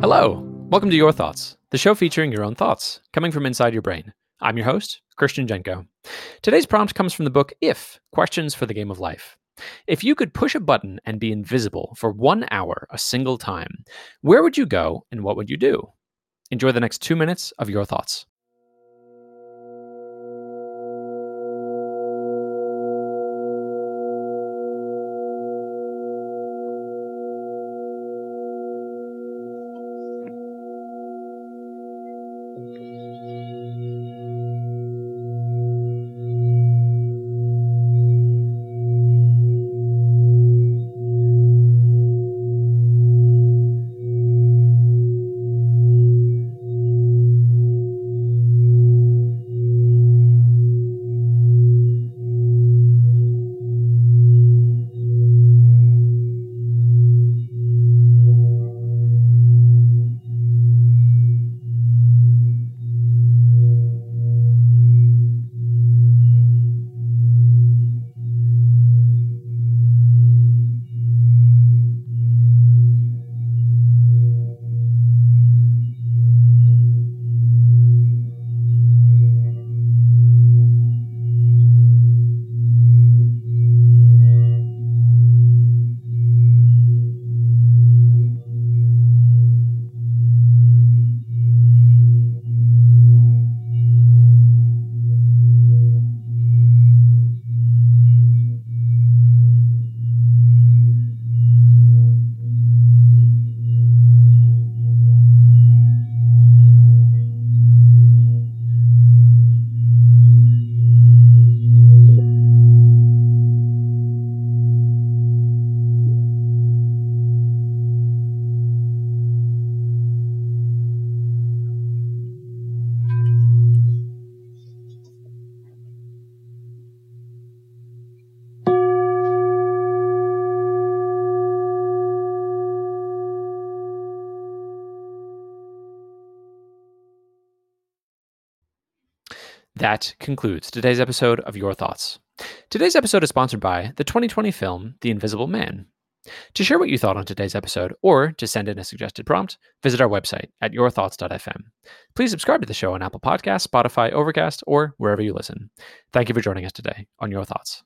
Hello, welcome to Your Thoughts, the show featuring your own thoughts coming from inside your brain. I'm your host, Christian Jenko. Today's prompt comes from the book If Questions for the Game of Life. If you could push a button and be invisible for one hour a single time, where would you go and what would you do? Enjoy the next two minutes of Your Thoughts. That concludes today's episode of Your Thoughts. Today's episode is sponsored by the 2020 film The Invisible Man. To share what you thought on today's episode or to send in a suggested prompt, visit our website at yourthoughts.fm. Please subscribe to the show on Apple Podcasts, Spotify, Overcast, or wherever you listen. Thank you for joining us today on Your Thoughts.